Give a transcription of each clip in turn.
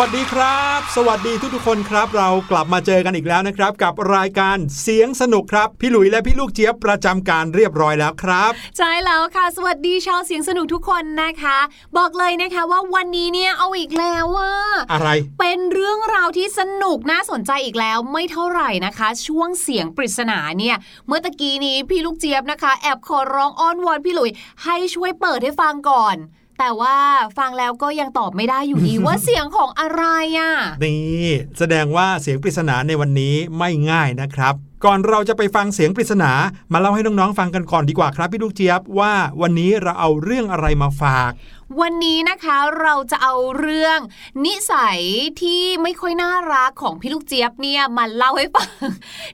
วัสดีครับ สวัสดีทุกๆคนครับ เรากลับมาเจอกันอีกแล้วนะครับ กับรายการเสียงสนุกครับ พี่หลุยและพี่ลูกเจี๊ยบประจำการเรียบร้อยแล้วครับ ใช่แล้วค่ะ สวัสดีชาวเสียงสนุกทุกคนนะคะ บอกเลยนะคะว่าวันนี้เนี่ยเอาอีกแล้วว่าอะไร เป็นเรื่องราวที่สนุกน่าสนใจอีกแล้วไม่เท่าไหร่นะคะ ช่วงเสียงปริศนาเนี่ยเมื่อตะกี้นี้พี่ลูกเจี๊ยบนะคะ แอบขอร้องอ้อนวอนพี่หลุยให้ช่วยเปิดให้ฟังก่อน แต่ว่าฟังแล้วก็ยังตอบไม่ได้อยู่ดีว่าเสียงของอะไรอะ นี่แสดงว่าเสียงปริศนาในวันนี้ไม่ง่ายนะครับก่อนเราจะไปฟังเสียงปริศนา มาเล่าให้น้องๆฟังกันก่อนดีกว่าครับพี่ลูกเจี๊ยบว่าวันนี้เราเอาเรื่องอะไรมาฝากวันนี้นะคะเราจะเอาเรื่อง นิสัยที่ไม่ค่อยน่ารักของพี่ลูกเจี๊ยบเนี่ยมาเล่าให้ฟัง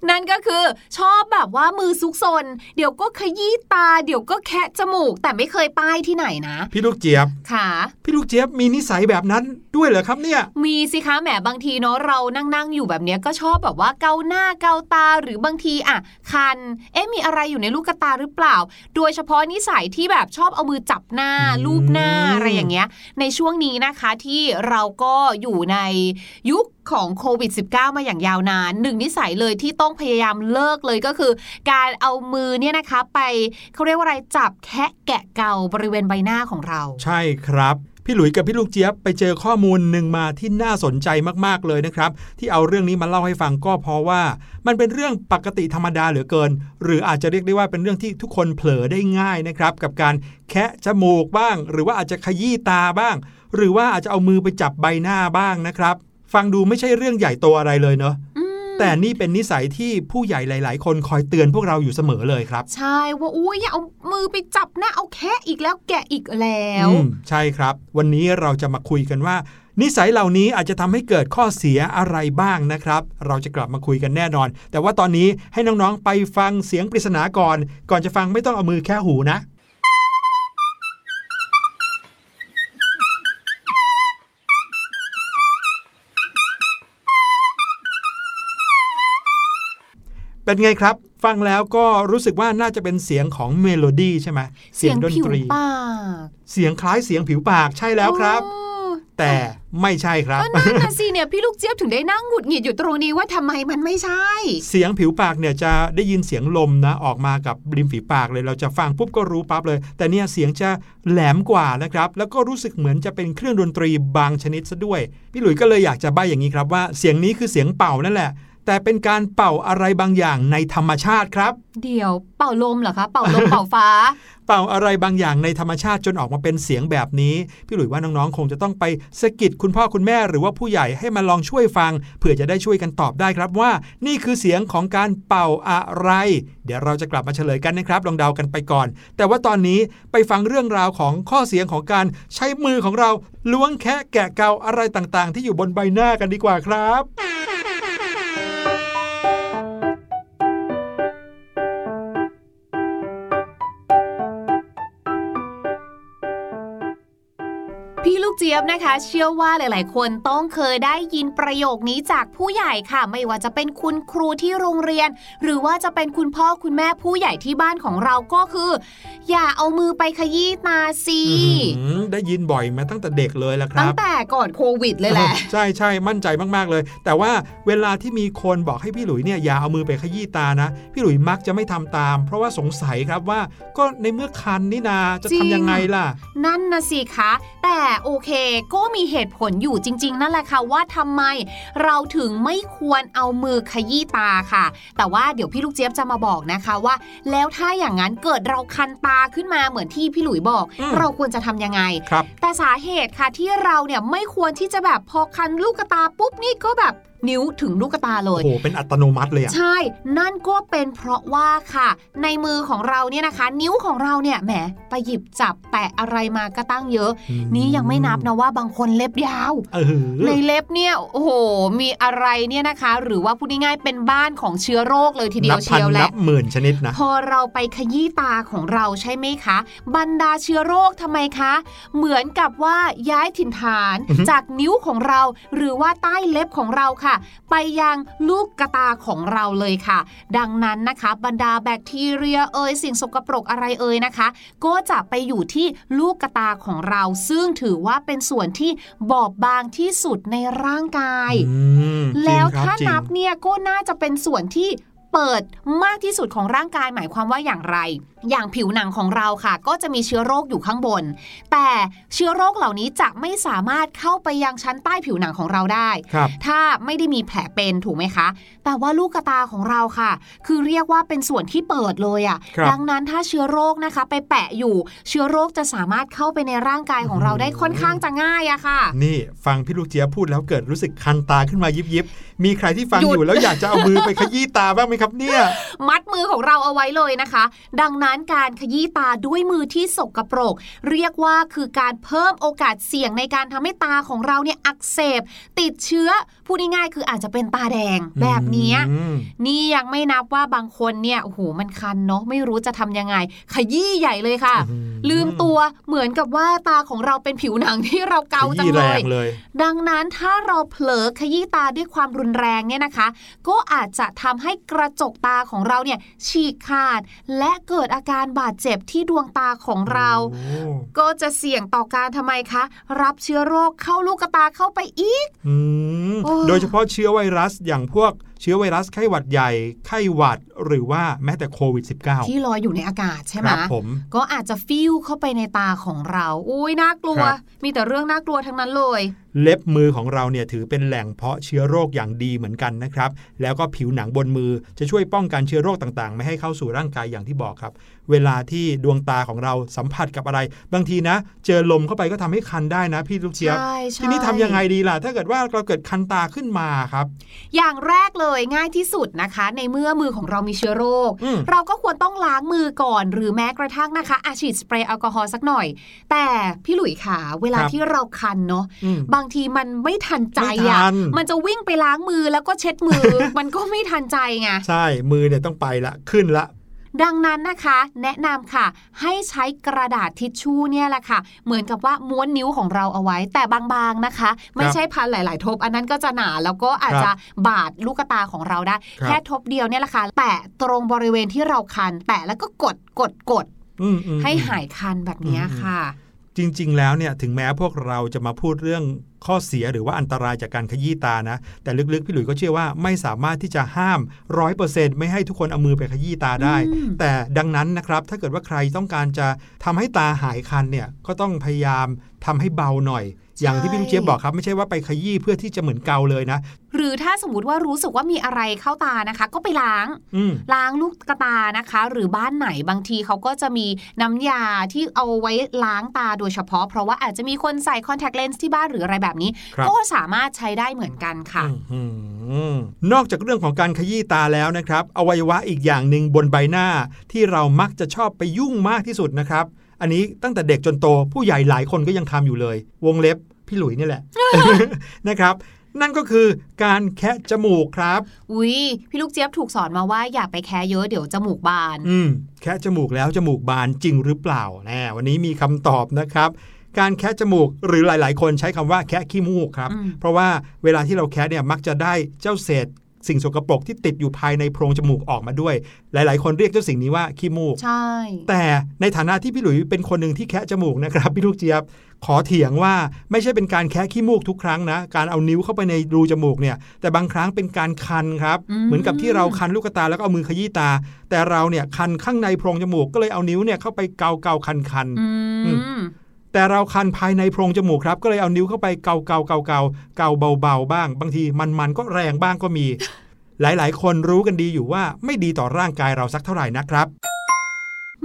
นั่นก็คือชอบแบบว่ามือซุกซน เดี๋ยวก็ขยี้ตา เดี๋ยวก็แคะจมูก แต่ไม่เคยป้ายที่ไหนนะ พี่ลูกเจี๊ยบค่ะ พี่ลูกเจี๊ยบมีนิสัยแบบนั้นด้วยเหรอครับเนี่ย มีสิคะแหมบางทีเนาะเรานั่งๆอยู่แบบเนี้ยก็ชอบแบบว่าเกาหน้าเกาตาหรือบางทีอะคัน เอ๊ะมีอะไรอยู่ในลูกกระตาหรือเปล่า โดยเฉพาะนิสัยที่แบบชอบเอามือจับหน้าอืมลูบหน้าอะไรอย่างเงี้ย ในช่วงนี้นะคะที่เราก็อยู่ในยุคของโควิด -19 มาอย่างยาวนานหนึ่งนิสัยเลยที่ต้องพยายามเลิกเลยก็คือ การเอามือเนี่ยนะคะไปเขาเรียกว่าอะไรจับแคะแกะเกาบริเวณใบหน้าของเรา ใช่ครับ พี่หลุยกับพี่ลูกเจี๊ยบไปเจอข้อมูลหนึ่งมาที่น่าสนใจมากๆเลยนะครับ ที่เอาเรื่องนี้มาเล่าให้ฟังก็เพราะว่า มันเป็นเรื่องปกติธรรมดาเหลือเกิน หรืออาจจะเรียกได้ว่าเป็นเรื่องที่ทุกคนเผลอได้ง่ายนะครับ กับการแคะจมูกบ้าง หรือว่าอาจจะขยี้ตาบ้าง หรือว่าอาจจะเอามือไปจับใบหน้าบ้างนะครับ ฟังดูไม่ใช่เรื่องใหญ่โตอะไรเลยเนอะ แต่นี่เป็นนิสัยที่ผู้ใหญ่หลาย ๆ คนคอยเตือนพวกเราอยู่เสมอเลยครับ ใช่ว่าอุ้ยอย่าเอามือไปจับหน้าเอาแคะอีกแล้วแกะอีกแล้วอืมใช่ครับ วันนี้เราจะมาคุยกันว่านิสัยเหล่านี้อาจจะทำให้เกิดข้อเสียอะไรบ้างนะครับ เราจะกลับมาคุยกันแน่นอน แต่ว่าตอนนี้ให้น้อง ๆ ไปฟังเสียงปริศนาก่อน ก่อนจะฟังไม่ต้องเอามือแค่หูนะ เป็นไงครับ ฟังแล้วก็รู้สึกว่าน่าจะเป็นเสียงของเมโลดี้ใช่ไหมเสียงดนผิวตรีปากเสียงคล้ายเสียงผิวปากใช่แล้วครับโอ้แต่ไม่ใช่ครับก็นั่นนะสิเนี่ยพี่ลูกเจี๊ยบถึงได้นั่งหงุดหงิดอยู่ตรงนี้ว่าทำไมมันไม่ใช่ เสียงผิวปากเนี่ยจะได้ยินเสียงลมนะออกมากับริมฝีปากเลยเราจะฟังปุ๊บก็รู้ปั๊บเลย แต่เนี่ยเสียงจะแหลมกว่านะครับ แล้วก็รู้สึกเหมือนจะเป็นเครื่องดนตรีบางชนิดซะด้วย พี่หลุยส์ก็เลยอยากจะใบ้อย่างนี้ครับว่าเสียงนี้คือเสียงเป่านั่นแหละ แต่เป็นการเป่าอะไรบางอย่างในธรรมชาติครับ เดี๋ยวเป่าลมเหรอคะ เป่าลมเป่าฟ้า เป่าอะไรบางอย่างในธรรมชาติจนออกมาเป็นเสียงแบบนี้ พี่หลุยว่าน้องๆ คงจะต้องไปสะกิดคุณพ่อคุณแม่หรือว่าผู้ใหญ่ให้มาลองช่วยฟังเผื่อจะได้ช่วยกันตอบได้ครับว่า นี่คือเสียงของการเป่าอะไร เดี๋ยวเราจะกลับมาเฉลยกันนะครับ ลองเดากันไปก่อน แต่ว่าตอนนี้ไปฟังเรื่องราวของข้อเสียงของการใช้มือของเราล้วงแคะแกะเกาอะไรต่างๆ ที่อยู่บนใบหน้ากันดีกว่าครับ เจี๊ยบนะคะ เชื่อว่าหลาย ๆ คนต้องเคยได้ยินประโยคนี้จากผู้ใหญ่ค่ะ ไม่ว่าจะเป็นคุณครูที่โรงเรียน หรือว่าจะเป็นคุณพ่อคุณแม่ผู้ใหญ่ที่บ้านของเราก็คือ อย่าเอามือไปขยี้ตาสิอื้อหือได้ยินบ่อยมาตั้งแต่เด็กเลยละคตั้รังบแต่ก่อนโควิดเลยแหละใช่ใช่มั่นใจมาก ๆ เลย แต่ว่าเวลาที่มีคนบอกให้พี่หลุยเนี่ยอย่าเอามือไปขยี้ตานะ พี่หลุยมักจะไม่ทำตาม เพราะว่าสงสัยครับว่าก็ในเมื่อคันนี่นาจะจริทำงยังไงล่ะ นั่นนะสิคะแต่โอเคก็มีเหตุผลอยู่จริง ๆ นั่นแหละค่ะว่าทำไมเราถึงไม่ควรเอามือขยี้ตาค่ะ แต่ว่าเดี๋ยวพี่ลูกเจี๊ยบจะมาบอกนะคะว่า แล้วถ้าอย่างนั้นเกิดเราคันตาขึ้นมาเหมือนที่พี่หลุยบอกอืมเราควรจะทำยังไงครับแต่สาเหตุค่ะที่เราเนี่ยไม่ควรที่จะแบบพอคันลูกตาปุ๊บนี่ก็แบบ นิ้วถึงลูกตาเลโอ้ยโหเป็นอัตโนมัติเลยอะใช่ นั่นก็เป็นเพราะว่าค่ะ ในมือของเราเนี่ยนะคะ นิ้วของเราเนี่ยแหมไปหยิบจับแตะอะไรมาก็ตั้งเยอะ นี่ยังไม่นับนะว่าบางคนเล็บยาวเออในเล็บเนี่ยโอ้โหมีอะไรเนี่ยนะคะ หรือว่าพูดง่ายๆเป็นบ้านของเชื้อโรคเลยทีเดียนัวบเชีพันยวแหนัละบหมื่นชนิดนะพอเราไปขยี้ตาของเราใช่ไหมคะ บรรดาเชื้อโรคทำไมคะ เหมือนกับว่าย้ายถิ่นฐานอือฮึจากนิ้วของเรา หรือว่าใต้เล็บของเราค่ะค่ะ ไปยังลูกกระตาของเราเลยค่ะ ดังนั้นนะคะ บรรดาแบคทีเรียเอ่ยสิ่งสกปรกอะไรเอ่ยนะคะ ก็จะไปอยู่ที่ลูกกระตาของเรา ซึ่งถือว่าเป็นส่วนที่บอบบางที่สุดในร่างกายอืมแล้วจริงครับถ้าจริงนับเนี่ยก็น่าจะเป็นส่วนที่ เปิดมากที่สุดของร่างกายหมายความว่าอย่างไร อย่างผิวหนังของเราค่ะ ก็จะมีเชื้อโรคอยู่ข้างบน แต่เชื้อโรคเหล่านี้จะไม่สามารถเข้าไปยังชั้นใต้ผิวหนังของเราได้ครับถ้าไม่ได้มีแผลเป็นถูกไหมคะ แต่ว่าลูกกระตาของเราค่ะ คือเรียกว่าเป็นส่วนที่เปิดเลยอะครับ่ะ ดังนั้นถ้าเชื้อโรคนะคะ ไปแปะอยู่ เชื้อโรคจะสามารถเข้าไปในร่างกายของเราได้ค่อนข้างจะง่ายอะค่ะ นี่ฟังพี่ลูกเจี๊ยบพูดแล้วเกิดรู้สึกคันตาขึ้นมายิบยิบๆมีใครที่ฟังหยุดอยู่แล้วอยากจะเอามือไปขยี้ตาบ้างไหมครับเนี่ย มัดมือของเราเอาไว้เลยนะคะ ดังนั้นการขยี้ตาด้วยมือที่สกปรก เรียกว่าคือการเพิ่มโอกาสเสี่ยงในการทำให้ตาของเราเนี่ยอักเสบ ติดเชื้อ พูดง่ายๆคืออาจจะเป็นตาแดงแบบเนี้ยอืมนี่ยังไม่นับว่าบางคนเนี่ยโอ้โหมันคันเนาะไม่รู้จะทำยังไง ขยี้ใหญ่เลยค่ะอืมลืมตัวเหมือนกับว่าตาของเราเป็นผิวหนังที่เราเกาจัขงยี้เลแรยงเลย ดังนั้นถ้าเราเผลอขยี้ตาด้วยความรุนแรงเนี่ยนะคะ ก็อาจจะทำให้กระจกตาของเราเนี่ยฉีกขาด และเกิดอาการบาดเจ็บที่ดวงตาของเราโอ้ก็จะเสี่ยงต่อการทำไมคะ รับเชื้อโรคเข้าลูกกระตาเข้าไปอีก อืม โดยเฉพาะเชื้อไวรัสอย่างพวก เชื้อไวรัสไข้หวัดใหญ่ ไข้หวัดหรือว่าแม้แต่โควิด -19 ที่ลอยอยู่ในอากาศใช่ไหมครับผมก็อาจจะฟิวเข้าไปในตาของเราอุ้ยน่ากลัวครับมีแต่เรื่องน่ากลัวทั้งนั้นเลย เล็บมือของเราเนี่ยถือเป็นแหล่งเพาะเชื้อโรคอย่างดีเหมือนกันนะครับ แล้วก็ผิวหนังบนมือจะช่วยป้องกันเชื้อโรคต่างๆ ไม่ให้เข้าสู่ร่างกายอย่างที่บอกครับ เวลาที่ดวงตาของเราสัมผัสกับอะไร บางทีนะ เจอลมเข้าไปก็ทำให้คันได้นะพี่ลูกเชียบใช่ใช่ทีนี้ทำยังไงดีล่ะ ถ้าเกิดว่าเราเกิดคันตาขึ้นมาครับ อย่างแรกเลยง่ายที่สุดนะคะ ในเมื่อมือของเรามีเชื้อโรคอืมเราก็ควรต้องล้างมือก่อน หรือแม้กระทั่งนะคะอาฉีดสเปรย์แอลกอฮอล์สักหน่อย แต่พี่หลุยขาเวลาครับที่เราคันเนาะอืมบางทีมันไม่ทันใจไม่อะทันมันจะวิ่งไปล้างมือแล้วก็เช็ดมือ มันก็ไม่ทันใจไงใช่มือเนี่ยต้องไปละขึ้นละ ดังนั้นนะคะ แนะนำค่ะ ให้ใช้กระดาษทิชชู่เนี่ยแหละค่ะ เหมือนกับว่าม้วนนิ้วของเราเอาไว้ แต่บางๆนะคะ ไม่ใช่พันหลาย ๆ ทบ อันนั้นก็จะหนาแล้วก็อาจจะบาดลูกตาของเราได้ครับแค่ทบเดียวเนี่ยแหละค่ะแตะตรงบริเวณที่เราคัน แตะแล้วก็กดกดกดอืมอืมให้อืมหายคันแบบเนี้ยค่ะ จริง ๆ แล้วเนี่ยถึงแม้พวกเราจะมาพูดเรื่องข้อเสียหรือว่าอันตรายจากการขยี้ตานะ แต่ลึกๆ พี่หลุยส์ก็เชื่อว่าไม่สามารถที่จะห้ามร้อยเปอร์เซ็นต์ไม่ให้ทุกคนเอามือไปขยี้ตาได้อืมแต่ดังนั้นนะครับถ้าเกิดว่าใครต้องการจะทำให้ตาหายคันเนี่ยก็ต้องพยายามทำให้เบาหน่อย อย่างที่พี่ลูกเจี๊ยบบอกครับไม่ใช่ว่าไปขยี้เพื่อที่จะเหมือนเกาเลยนะ หรือถ้าสมมติว่ารู้สึกว่ามีอะไรเข้าตานะคะ ก็ไปล้างอืมล้างลูกกระตานะคะ หรือบ้านไหนบางทีเขาก็จะมีน้ำยาที่เอาไว้ล้างตาโดยเฉพาะ เพราะว่าอาจจะมีคนใส่คอนแทคเลนส์ที่บ้านหรืออะไรแบบนี้ครับก็สามารถใช้ได้เหมือนกันค่ะอื้อหือนอกจากเรื่องของการขยี้ตาแล้วนะครับ อวัยวะอีกอย่างหนึ่งบนใบหน้า ที่เรามักจะชอบไปยุ่งมากที่สุดนะครับอันนี้ตั้งแต่เด็กจนโตผู้ใหญ่หลายคนก็ยังทำอยู่เลย วงเล็บ พี่หลุยนี่แหละนะครับนั่นก็คือการแคะจมูกครับ อุ้ยพี่ลูกเจี๊ยบถูกสอนมาว่าอย่าไปแค่เยอะเดี๋ยวจมูกบาน อืมแคะจมูกแล้วจมูกบานจริงหรือเปล่าแน่วันนี้มีคำตอบนะครับการแคะจมูกหรือหลาย ๆ คนใช้คำว่าแคะขี้มูกครับอืมเพราะว่าเวลาที่เราแคะเนี่ยมักจะได้เจ้าเศษ สิ่งสกปรกที่ติดอยู่ภายในโพรงจมูกออกมาด้วย หลาย ๆ คนเรียกเจ้าสิ่งนี้ว่าขี้มูก ใช่ แต่ในฐานะที่พี่หลุยเป็นคนหนึ่งที่แคะจมูกนะครับพี่ลูกเจี๊ยบ ขอเถียงว่าไม่ใช่เป็นการแคะขี้มูกทุกครั้งนะ การเอานิ้วเข้าไปในรูจมูกเนี่ย แต่บางครั้งเป็นการคันครับ เหมือนกับที่เราคันลูกตาแล้วก็เอามือขยี้ตา แต่เราเนี่ยคันข้างในโพรงจมูกก็เลยเอานิ้วเนี่ยเข้าไปเกาเกาคันคันๆอือืม แต่เราคันภายในโพรงจมูกครับ ก็เลยเอานิ้วเข้าไปเกาเกาเกาเกาเกาเบาๆบ้าง บางทีมันมันก็แรงบ้างก็มี หลายๆ คนรู้กันดีอยู่ว่าไม่ดีต่อร่างกายเราสักเท่าไหร่นะครับ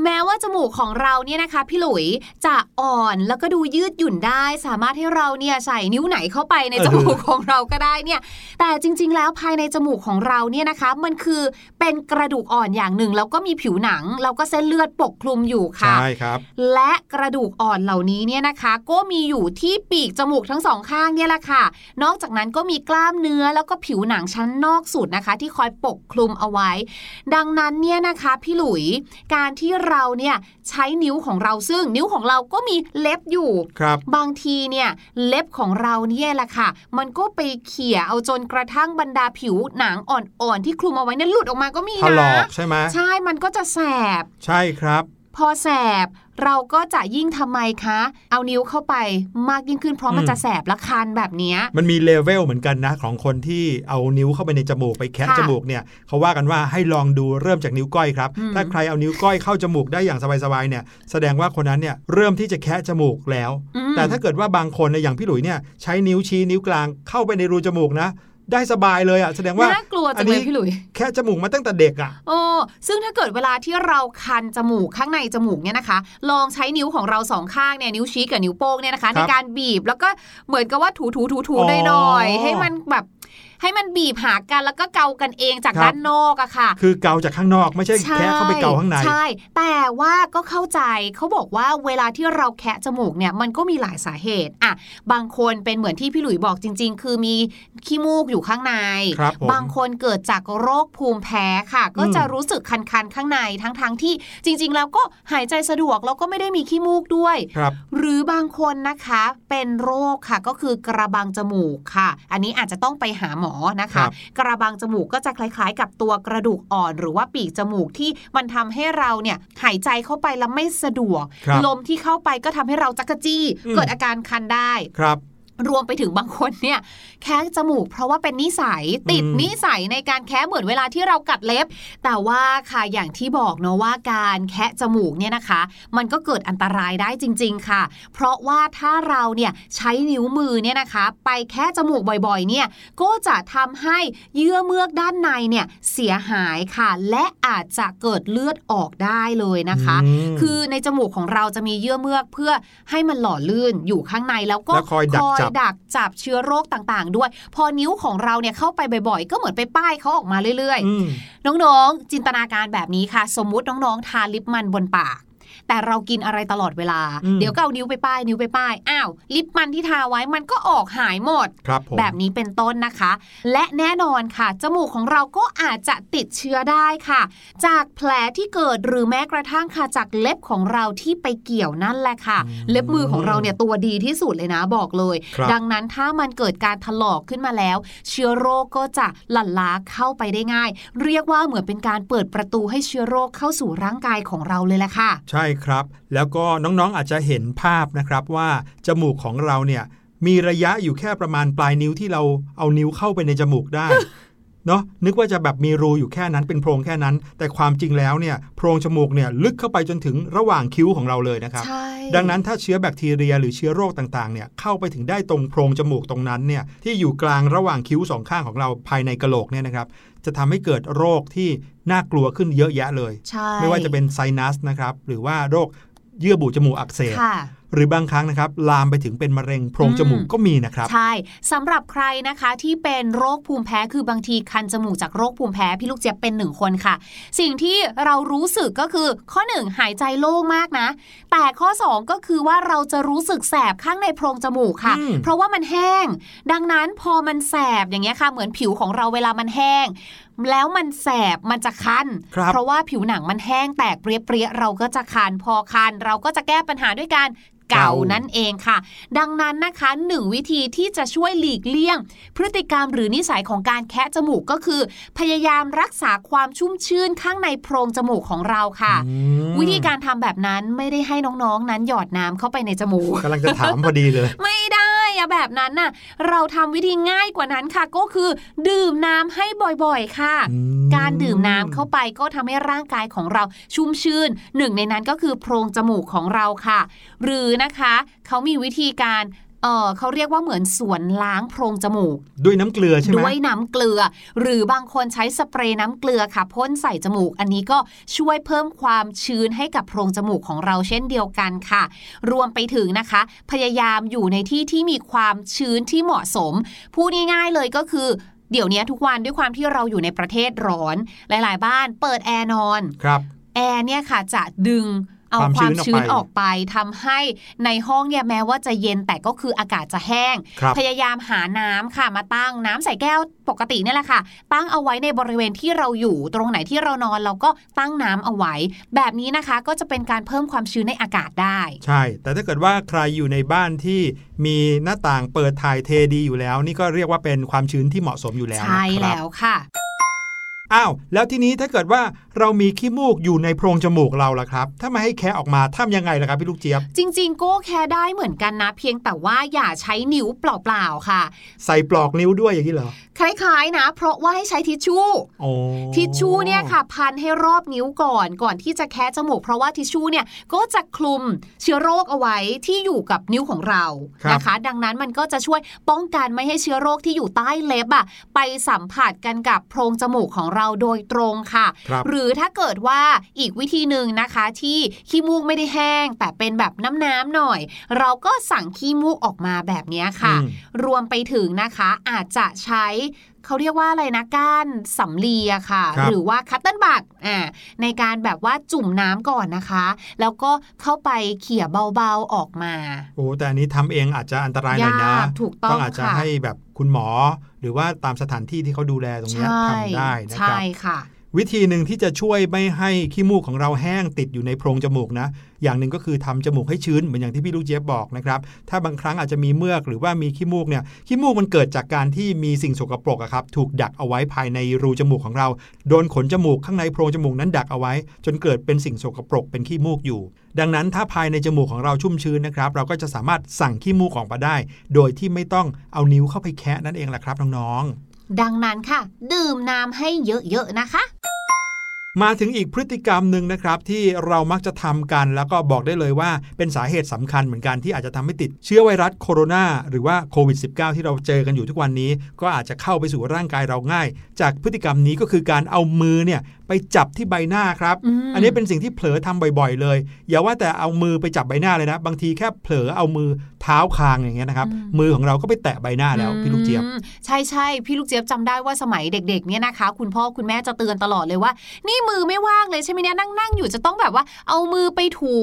แม้ว่าจมูกของเราเนี่ยนะคะ พี่หลุยจะอ่อนแล้วก็ดูยืดหยุ่นได้ สามารถให้เราเนี่ยใส่นิ้วไหนเข้าไปในเออจมูกของเราก็ได้เนี่ย แต่จริง ๆ แล้วภายในจมูกของเราเนี่ยนะคะ มันคือเป็นกระดูกอ่อนอย่างหนึ่งแล้วก็มีผิวหนัง แล้วก็เส้นเลือดปกคลุมอยู่ค่ะ ใช่ครับ และกระดูกอ่อนเหล่านี้เนี่ยนะคะ ก็มีอยู่ที่ปีกจมูกทั้งสองข้างเนี่ยแหละค่ะ นอกจากนั้นก็มีกล้ามเนื้อแล้วก็ผิวหนังชั้นนอกสุดนะคะ ที่คอยปกคลุมเอาไว้ ดังนั้นเนี่ยนะคะ พี่หลุยการที่เราเราเนี่ยใช้นิ้วของเราซึ่งนิ้วของเราก็มีเล็บอยู่ครับบางทีเนี่ยเล็บของเราเนี่ยแหละค่ะ มันก็ไปเขี่ยเอาจนกระทั่งบรรดาผิวหนังอ่อนๆที่คลุมเอาไว้เนี่ยหลุดออกมาก็มีถลนะอกใช่ไหมใช่มันก็จะแสบ ใช่ครับ พอแสบเราก็จะยิ่งทำไมคะ เอานิ้วเข้าไปมากยิ่งขึ้นเพราะมันอืมจะแสบและคันแบบเนี้ยมันมีเลเวลเหมือนกันนะ ของคนที่เอานิ้วเข้าไปในจมูกไปแคะค่ะจมูกเนี่ยเขาว่ากันว่าให้ลองดูเริ่มจากนิ้วก้อยครับอืมถ้าใครเอานิ้วก้อยเข้าจมูกได้อย่างสบายๆเนี่ยแสดงว่าคนนั้นเนี่ยเริ่มที่จะแคะจมูกแล้วอืมแต่ถ้าเกิดว่าบางคนเนี่ยอย่างพี่หลุยเนี่ยใช้นิ้วชี้นิ้วกลางเข้าไปในรูจมูกนะ ได้สบายเลยอะแสดงว่าน่ากลัวอัจันงนี้เลยพี่หลุยแค่จมูกมาตั้งแต่เด็กอะโอ้ซึ่งถ้าเกิดเวลาที่เราคันจมูกข้างในจมูกเนี่ยนะคะ ลองใช้นิ้วของเราสองข้างเนี่ยนิ้วชี้กับนิ้วโป้งเนี่ยนะคะคในรับการบีบแล้วก็เหมือนกับว่าถูถูถูถูอ๋อหน่อยๆให้มันแบบ ให้มันบีบหากันแล้วก็เกากันเองจากครับด้านนอกอะค่ะ คือเกาจากข้างนอกไม่ใช่แค่เข้าไปเกาข้างในใช่ แต่ว่าก็เข้าใจเขาบอกว่าเวลาที่เราแคะจมูกเนี่ยมันก็มีหลายสาเหตุอะบางคนเป็นเหมือนที่พี่หลุยบอกจริง ๆ คือมีขี้มูกอยู่ข้างในครับผมบางคนเกิดจากโรคภูมิแพ้ค่ะ ก็อืมจะรู้สึกคันๆข้างในทั้งๆที่จริง ๆ แล้วก็หายใจสะดวกแล้วก็ไม่ได้มีขี้มูกด้วยครับหรือบางคนนะคะเป็นโรคค่ะก็คือกระบังจมูกค่ะ อันนี้อาจจะต้องไปหาหมอนะครัคะบกระบังจมูกก็จะคล้ายๆ กับตัวกระดูกอ่อน หรือว่าปีกจมูกที่มันทำให้เราเนี่ยหายใจเข้าไปแล้วไม่สะดวกครับลมที่เข้าไปก็ทำให้เราจักกะจี้อืมเกิดอาการคันได้ครับ รวมไปถึงบางคนเนี่ยแคะจมูก เพราะว่าเป็นนิสัยติดอืมนิสัยในการแคะเหมือนเวลาที่เรากัดเล็บ แต่ว่าค่ะอย่างที่บอกเนาะว่าการแคะจมูกเนี่ยนะคะ มันก็เกิดอันตรายได้จริง ๆ ค่ะ เพราะว่าถ้าเราเนี่ยใช้นิ้วมือเนี่ยนะคะ ไปแคะจมูกบ่อยๆ เนี่ยก็จะทำให้เยื่อเมือกด้านในเนี่ยเสียหายค่ะ และอาจจะเกิดเลือดออกได้เลยนะคะอืมคือในจมูกของเราจะมีเยื่อเมือกเพื่อให้มันหล่อลื่นอยู่ข้างในแล้วก็แล้วคอยดักจับดักจับเชื้อโรคต่างๆ ด้วย พอนิ้วของเราเนี่ยเข้าไปบ่อยๆ ก็เหมือนไปป้ายเขาออกมาเรื่อยอืมๆน้องๆ จินตนาการแบบนี้ค่ะ สมมุติน้องๆ ทาลิปมันบนปาก แต่เรากินอะไรตลอดเวลาอืมเดี๋ยวก็เอานิ้วไปป้ายนิ้วไปป้ายอ้าวลิปมันที่ทาไว้มันก็ออกหายหมดครับผมแบบนี้เป็นต้นนะคะ และแน่นอนค่ะ จมูกของเราก็อาจจะติดเชื้อได้ค่ะ จากแผลที่เกิดหรือแม้กระทั่งค่ะจากเล็บของเราที่ไปเกี่ยวนั่นแหละค่ะอืมเล็บมือของเราเนี่ยตัวดีที่สุดเลยนะบอกเลยครับดังนั้นถ้ามันเกิดการถลอกขึ้นมาแล้ว เชื้อโรคก็จะหลั่นล้าเข้าไปได้ง่าย เรียกว่าเหมือนเป็นการเปิดประตูให้เชื้อโรคเข้าสู่ร่างกายของเราเลยแหละค่ะ ใช่ครับ แล้วก็น้องๆอาจจะเห็นภาพนะครับว่าจมูกของเราเนี่ยมีระยะอยู่แค่ประมาณปลายนิ้วที่เราเอานิ้วเข้าไปในจมูกได้ เนาะนึกว่าจะแบบมีรูอยู่แค่นั้นเป็นโพรงแค่นั้น แต่ความจริงแล้วเนี่ยโพรงจมูกเนี่ยลึกเข้าไปจนถึงระหว่างคิ้วของเราเลยนะครับใช่ดังนั้นถ้าเชื้อแบคทีเรียหรือเชื้อโรคต่างๆเนี่ยเข้าไปถึงได้ตรงโพรงจมูกตรงนั้นเนี่ยที่อยู่กลางระหว่างคิ้วสองข้างของเราภายในกะโหลกเนี่ยนะครับจะทำให้เกิดโรคที่น่ากลัวขึ้นเยอะแยะเลยใช่ไม่ว่าจะเป็นไซนัสนะครับหรือว่าโรคเยื่อบุจมูกอักเสบค่ะหรือบางครั้งนะครับลามไปถึงเป็นมะเร็งโพรงจมูกอืมก็มีนะครับ ใช่สำหรับใครนะคะที่เป็นโรคภูมิแพ้คือบางทีคันจมูกจากโรคภูมิแพ้พี่ลูกเจี๊ยบเป็นหนึ่งคนค่ะ สิ่งที่เรารู้สึกก็คือข้อหนึ่งหายใจโล่งมากนะ แต่ข้อสองก็คือว่าเราจะรู้สึกแสบข้างในโพรงจมูกค่ะอืมเพราะว่ามันแห้ง ดังนั้นพอมันแสบอย่างเงี้ยค่ะเหมือนผิวของเราเวลามันแห้ง แล้วมันแสบมันจะคันครับเพราะว่าผิวหนังมันแห้งแตกเปรี้ยๆเราก็จะคันพอคันเราก็จะแก้ปัญหาด้วยการเกาเกานั่นั่นเองค่ะ ดังนั้นนะคะหนึ่งวิธีที่จะช่วยหลีกเลี่ยง พฤติกรรมหรือนิสัยของการแคะจมูกก็คือ พยายามรักษาความชุ่มชื่นข้างในโพรงจมูกของเราค่ะอืมวิธีการทำแบบนั้นไม่ได้ให้น้องๆ นั้นหยอดน้ำเข้าไปในจมูกกำลังจะถามพอดีเลย ไม่ได้ อะแบบนั้นน่ะ เราทำวิธีง่ายกว่านั้นค่ะ ก็คือ ดื่มน้ำให้บ่อยๆ ค่ะอืมการดื่มน้ำเข้าไปก็ทำให้ร่างกายของเราชุ่มชื่น หนึ่งในนั้นก็คือโพรงจมูกของเราค่ะ หรือนะคะเขามีวิธีการ เออเขาเรียกว่าเหมือนสวนล้างโพรงจมูก ด้วยน้ำเกลือใช่ไหมด้วยน้ำเกลือ หรือบางคนใช้สเปรย์น้ำเกลือค่ะพ่นใส่จมูก อันนี้ก็ช่วยเพิ่มความชื้นให้กับโพรงจมูกของเราเช่นเดียวกันค่ะ รวมไปถึงนะคะ พยายามอยู่ในที่ที่มีความชื้นที่เหมาะสม พูดง่ายๆเลยก็คือเดี๋ยวนี้ทุกวันด้วยความที่เราอยู่ในประเทศร้อน หลาย ๆ บ้านเปิดแอร์นอน ครับ แอร์เนี่ยค่ะจะดึง เอาความความชื้นออกไปชื้นออกไปทำให้ในห้องเนี่ยแม้ว่าจะเย็นแต่ก็คืออากาศจะแห้งครับพยายามหาน้ำค่ะมาตั้งน้ำใส่แก้วปกติเนี่ยแหละค่ะ ตั้งเอาไว้ในบริเวณที่เราอยู่ตรงไหนที่เรานอนเราก็ตั้งน้ำเอาไว้ แบบนี้นะคะก็จะเป็นการเพิ่มความชื้นในอากาศได้ ใช่ แต่ถ้าเกิดว่าใครอยู่ในบ้านที่มีหน้าต่างเปิดถ่ายเทดีอยู่แล้ว นี่ก็เรียกว่าเป็นความชื้นที่เหมาะสมอยู่แล้วใช่นะครับแล้วค่ะ อ้าวแล้วทีนี้ถ้าเกิดว่าเรามีขี้มูกอยู่ในโพรงจมูกเราล่ะครับ ถ้าไม่ให้แคะออกมาทำยังไงล่ะครับพี่ลูกเจี๊ยบ จริง ๆ ก็แค่ได้เหมือนกันนะ เพียงแต่ว่าอย่าใช้นิ้วเปล่าๆค่ะ ใส่ปลอกนิ้วด้วยอย่างนี้เหรอคล้ายๆนะ เพราะว่าให้ใช้ทิชชู่โอ้ทิชชู่เนี่ยค่ะ พันให้รอบนิ้วก่อนก่อนที่จะแคะจมูก เพราะว่าทิชชู่เนี่ยก็จะคลุมเชื้อโรคเอาไว้ที่อยู่กับนิ้วของเรานะคะ ดังนั้นมันก็จะช่วยป้องกันไม่ให้เชื้อโรคที่อยู่ใต้เล็บอะไปสัมผัสกันกับโพรงจมูกของเราโดยตรงค่ะครับหรือถ้าเกิดว่าอีกวิธีหนึ่งนะคะ ที่ขี้มูกไม่ได้แห้ง แต่เป็นแบบน้ำๆหน่อย เราก็สั่งขี้มูกออกมาแบบเนี้ยค่ะอืมรวมไปถึงนะคะอาจจะใช้เขาเรียกว่าอะไรนะก้านสำลีอะค่ะครับหรือว่าคัตเติ้ลบักอ่าในการแบบว่าจุ่มน้ำก่อนนะคะ แล้วก็เข้าไปเขี่ยเบาๆออกมา โอ้แต่อันนี้ทำเองอาจจะอันตรายหน่อยนะยากถูกต้องอาจจะค่ะให้แบบคุณหมอห รือว่าตามสถานที่ที่เขาดูแลตรงเนี้ยใช่ทำได้นะคใช่รับค่ะ วิธีหนึ่งที่จะช่วยไม่ให้ขี้มูกของเราแห้งติดอยู่ในโพรงจมูกนะ อย่างหนึ่งก็คือทำจมูกให้ชื้นเหมือนอย่างที่พี่ลูกเจี๊ยบบอกนะครับ ถ้าบางครั้งอาจจะมีเมือกหรือว่ามีขี้มูกเนี่ย ขี้มูกมันเกิดจากการที่มีสิ่งสกปรกครับ ถูกดักเอาไว้ภายในรูจมูกของเรา โดนขนจมูกข้างในโพรงจมูกนั้นดักเอาไว้ จนเกิดเป็นสิ่งสกปรกเป็นขี้มูกอยู่ ดังนั้นถ้าภายในจมูกของเราชุ่มชื้นนะครับ เราก็จะสามารถสั่งขี้มูกออกมาได้ โดยที่ไม่ต้องเอานิ้วเข้าไปแคะนั่นเองแหละครับน้องๆ ดังนั้นค่ะ ดื่มน้ำให้เยอะๆนะคะ มาถึงอีกพฤติกรรมหนึ่งนะครับ ที่เรามักจะทำกันแล้วก็บอกได้เลยว่า เป็นสาเหตุสำคัญเหมือนกันที่อาจจะทำให้ติดเชื้อไวรัสโคโรนาหรือว่าโควิด -19 ที่เราเจอกันอยู่ทุกวันนี้ ก็อาจจะเข้าไปสู่ร่างกายเราง่าย จากพฤติกรรมนี้ก็คือการเอามือเนี่ยไปจับที่ใบหน้าครับอืมอันนี้เป็นสิ่งที่เผลอทำบ่อยๆ เลย อย่าว่าแต่เอามือไปจับใบหน้าเลยนะ บางทีแค่เผลอเอามือเท้าคางอย่างเงี้ยนะครับ มือของเราก็ไปแตะใบหน้าแล้วพี่ลูกเจี๊ยบอืมใช่ใช่พี่ลูกเจี๊ยบจำได้ว่าสมัยเด็กๆเนี่ยนะคะ คุณพ่อคุณแม่จะเตือนตลอดเลยว่า นี่มือไม่ว่างเลยใช่ไหมเนี่ยนั่งนั่งอยู่จะต้องแบบว่า เอามือไปถู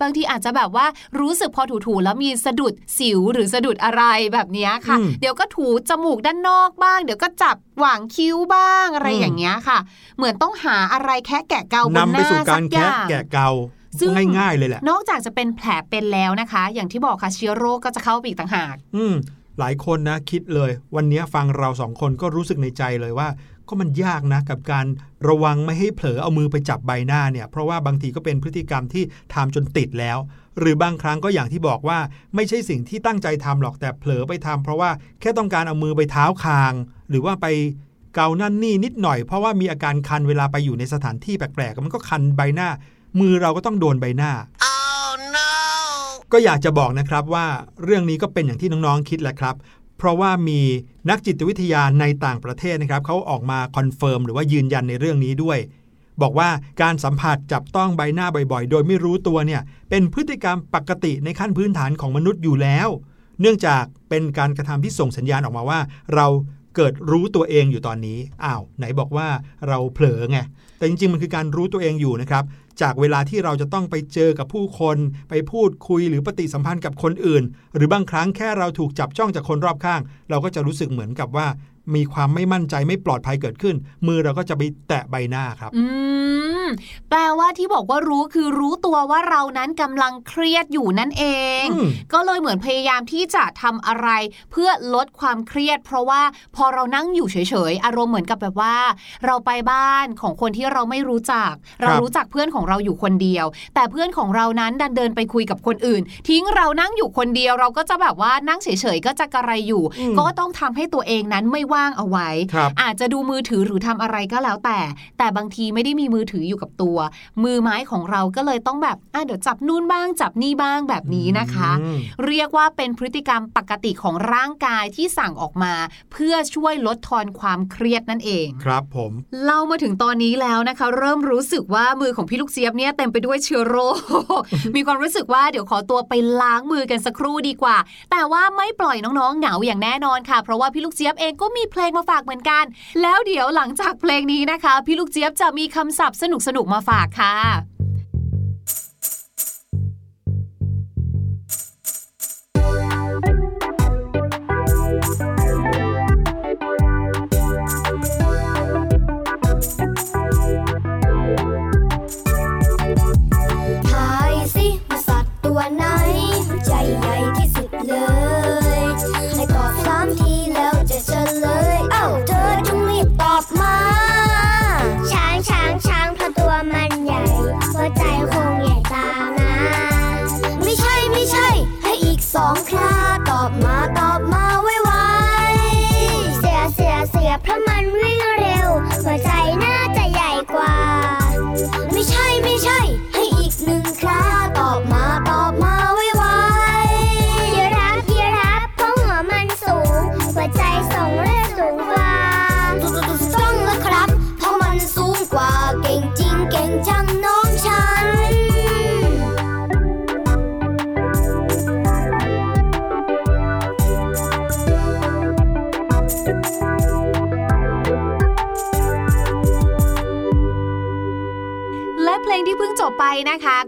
บางทีอาจจะแบบว่ารู้สึกพอถูๆแล้วมีสะดุดสิวหรือสะดุดอะไรแบบเนี้ยค่ะอืมเดี๋ยวก็ถูจมูกด้านนอกบ้าง เดี๋ยวก็จับ หว่างคิ้วบ้างอะไรอืมอย่างเงี้ยค่ะ เหมือนต้องหาอะไรแค่แกะเกาบนนำหไปน้าสู่สัการกอแคะย่างแกะเกาซึ่งง่ายๆเลยแหละ นอกจากจะเป็นแผลเป็นแล้วนะคะ อย่างที่บอกค่ะเชื้อโรคก็จะเข้าไปอีกต่างหาก อืมหลายคนนะคิดเลย วันนี้ฟังเราสองคนก็รู้สึกในใจเลยว่า ก็มันยากนะกับการระวังไม่ให้เผลอเอามือไปจับใบหน้าเนี่ย เพราะว่าบางทีก็เป็นพฤติกรรมที่ทำจนติดแล้วหรือบางครั้งก็อย่างที่บอกว่าไม่ใช่สิ่งที่ตั้งใจทำหรอกแต่เผลอไปทำเพราะว่าแค่ต้องการเอามือไปเท้าคาง หรือว่าไปเกานั่นนี่นิดหน่อย เพราะว่ามีอาการคันเวลาไปอยู่ในสถานที่แปลกๆมันก็คันใบหน้า มือเราก็ต้องโดนใบหน้าก็อยากจะบอกนะครับว่าเรื่องนี้ก็เป็นอย่างที่น้องๆคิดแหละครับเพราะว่ามีนักจิตวิทยาในต่างประเทศนะครับเขาออกมา confirm หรือว่ายืนยันในเรื่องนี้ด้วย บอกว่าการสัมผัสจับต้องใบหน้าบ่อยๆ โดยไม่รู้ตัวเนี่ยเป็นพฤติกรรมปกติในขั้นพื้นฐานของมนุษย์อยู่แล้ว เนื่องจากเป็นการกระทำที่ส่งสัญญาณออกมาว่า เราเกิดรู้ตัวเองอยู่ตอนนี้อ้าวไหนบอกว่าเราเผลอไงแต่จริงๆมันคือการรู้ตัวเองอยู่นะครับจากเวลาที่เราจะต้องไปเจอกับผู้คน ไปพูดคุยหรือปฏิสัมพันธ์กับคนอื่น หรือบางครั้งแค่เราถูกจับจ้องจากคนรอบข้าง เราก็จะรู้สึกเหมือนกับว่า มีความไม่มั่นใจไม่ปลอดภัยเกิดขึ้น มือเราก็จะไปแตะใบหน้าครับ อืมแปลว่าที่บอกว่ารู้คือรู้ตัวว่าเรานั้นกำลังเครียดอยู่นั่นเองอืมก็เลยเหมือนพยายามที่จะทำอะไร เพื่อลดความเครียด เพราะว่าพอเรานั่งอยู่เฉยๆอารมณ์เหมือนกับแบบว่า เราไปบ้านของคนที่เราไม่รู้จัก เรารู้จักเพื่อนของเราอยู่คนเดียว แต่เพื่อนของเรานั้นดันเดินไปคุยกับคนอื่น ทิ้งเรานั่งอยู่คนเดียวเราก็จะแบบว่านั่งเฉยๆก็จะกระไรอยู่อืมก็ต้องทำให้ตัวเองนั้นไม่ว่างเอาไว้ครับอาจจะดูมือถือหรือทำอะไรก็แล้วแต่ แต่บางทีไม่ได้มีมือถืออยู่กับตัว มือไม้ของเราก็เลยต้องแบบอะเดี๋ยวจับนู่นบ้าง จับนี่บ้างแบบนี้นะคะอืมเรียกว่าเป็นพฤติกรรมปกติของร่างกายที่สั่งออกมา เพื่อช่วยลดทอนความเครียดนั่นเอง ครับผมเล่ามาถึงตอนนี้แล้วนะคะ เริ่มรู้สึกว่ามือของพี่ลูกเจี๊ยบเนี่ยเต็มไปด้วยเชื้อโรคมีความรู้สึกว่าเดี๋ยวขอตัวไปล้างมือกันสักครู่ดีกว่า แต่ว่าไม่ปล่อยน้องๆเหงาอย่างแน่นอนค่ะ เพราะว่าพี่ลูกเจี๊ยบเองก็มีเพลงมาฝากเหมือนกัน แล้วเดี๋ยวหลังจากเพลงนี้นะคะ พี่ลูกเจี๊ยบจะมีคำศัพท์สนุกๆมาฝากค่ะ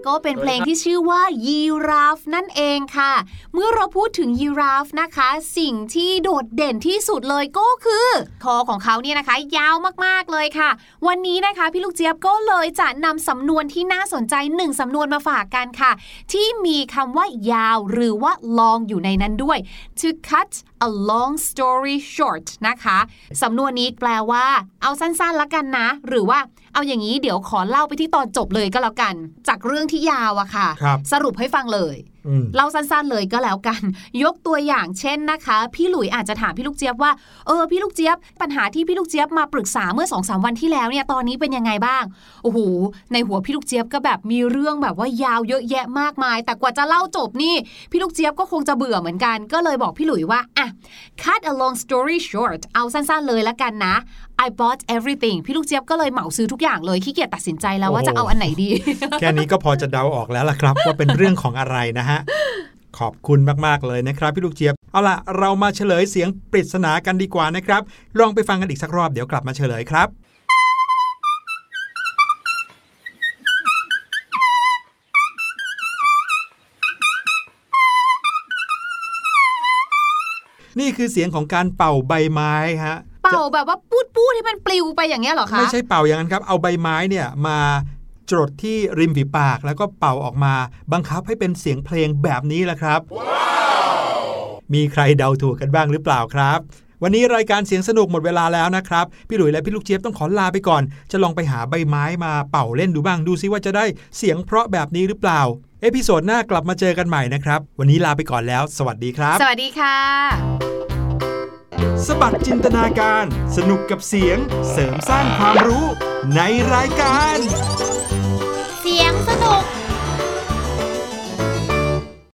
ก็เป็นเพลงที่ชื่อว่ายีราฟนั่นเองค่ะ เมื่อเราพูดถึงยีราฟนะคะ สิ่งที่โดดเด่นที่สุดเลยก็คือคอของเขาเนี่ยนะคะ ยาวมากๆเลยค่ะ วันนี้นะคะพี่ลูกเจี๊ยบก็เลยจะนำสำนวนที่น่าสนใจหนึ่งสำนวนมาฝากกันค่ะ ที่มีคำว่ายาวหรือว่า long อยู่ในนั้นด้วย to cut a long story short นะคะสำนวนนี้แปลว่า เอาสั้นๆละกันนะ หรือว่า เอาอย่างนี้เดี๋ยวขอเล่าไปที่ตอนจบเลยก็แล้วกัน จากเรื่องที่ยาวอะค่ะครับสรุปให้ฟังเลยอืม เล่าสั้นๆเลยก็แล้วกัน ยกตัวอย่างเช่นนะคะ พี่หลุยอาจจะถามพี่ลูกเจี๊ยบว่าเออพี่ลูกเจี๊ยบ ปัญหาที่พี่ลูกเจี๊ยบมาปรึกษาเมื่อ2อสวันที่แล้วเนี่ยตอนนี้เป็นยังไงบ้างโอ้โหในหัวพี่ลูกเจี๊ยบก็แบบมีเรื่องแบบว่ายาวเยอะแยะมากมาย แต่กว่าจะเล่าจบนี่ พี่ลูกเจี๊ยบก็คงจะเบื่อเหมือนกัน ก็เลยบอกพี่หลุยว่าอะ cut a long story short เอาสั้นๆเลยละกันนะ I bought everything พี่ลูกเจี๊ยบก็เลยเหมาซื้อทุกอย่างเลยขี้เกียจตัดสินใจแล้วว่าโอ้โหจะเอาอันไหนดี แค่นี้ก็พอจะเดาออกแล้วล่ะครับ ว่าเป็นเรื่องของอะไรนะฮะขอบคุณมาก ๆ เลยนะครับ พี่ลูกเจี๊ยบ เอาล่ะ เรามาเฉลยเสียงปริศนากันดีกว่านะครับ ลองไปฟังกันอีกสักรอบเดี๋ยวกลับมาเฉลยครับนี่คือเสียงของการเป่าใบไม้ฮะ เป่าแบบว่าปูดปูดให้มันปลิวไปอย่างเงี้ยเหรอคะ ไม่ใช่เป่าอย่างนั้นครับ เอาใบไม้เนี่ยมา จดที่ริมฝีปากแล้วก็เป่าออกมาบังคับให้เป็นเสียงเพลงแบบนี้แหละครับมีใครเดาถูกกันบ้างหรือเปล่าครับวันนี้รายการเสียงสนุกหมดเวลาแล้วนะครับ พี่หลุยและพี่ลูกเจี๊ยบต้องขอลาไปก่อน จะลองไปหาใบไม้มาเป่าเล่นดูบ้างดูซิว่าจะได้เสียงเพราะแบบนี้หรือเปล่า episode หน้ากลับมาเจอกันใหม่นะครับ วันนี้ลาไปก่อนแล้ว สวัสดีครับ สวัสดีค่ะ สะบัดจินตนาการ สนุกกับเสียง เสริมสร้างความรู้ในรายการ เสียงสนุก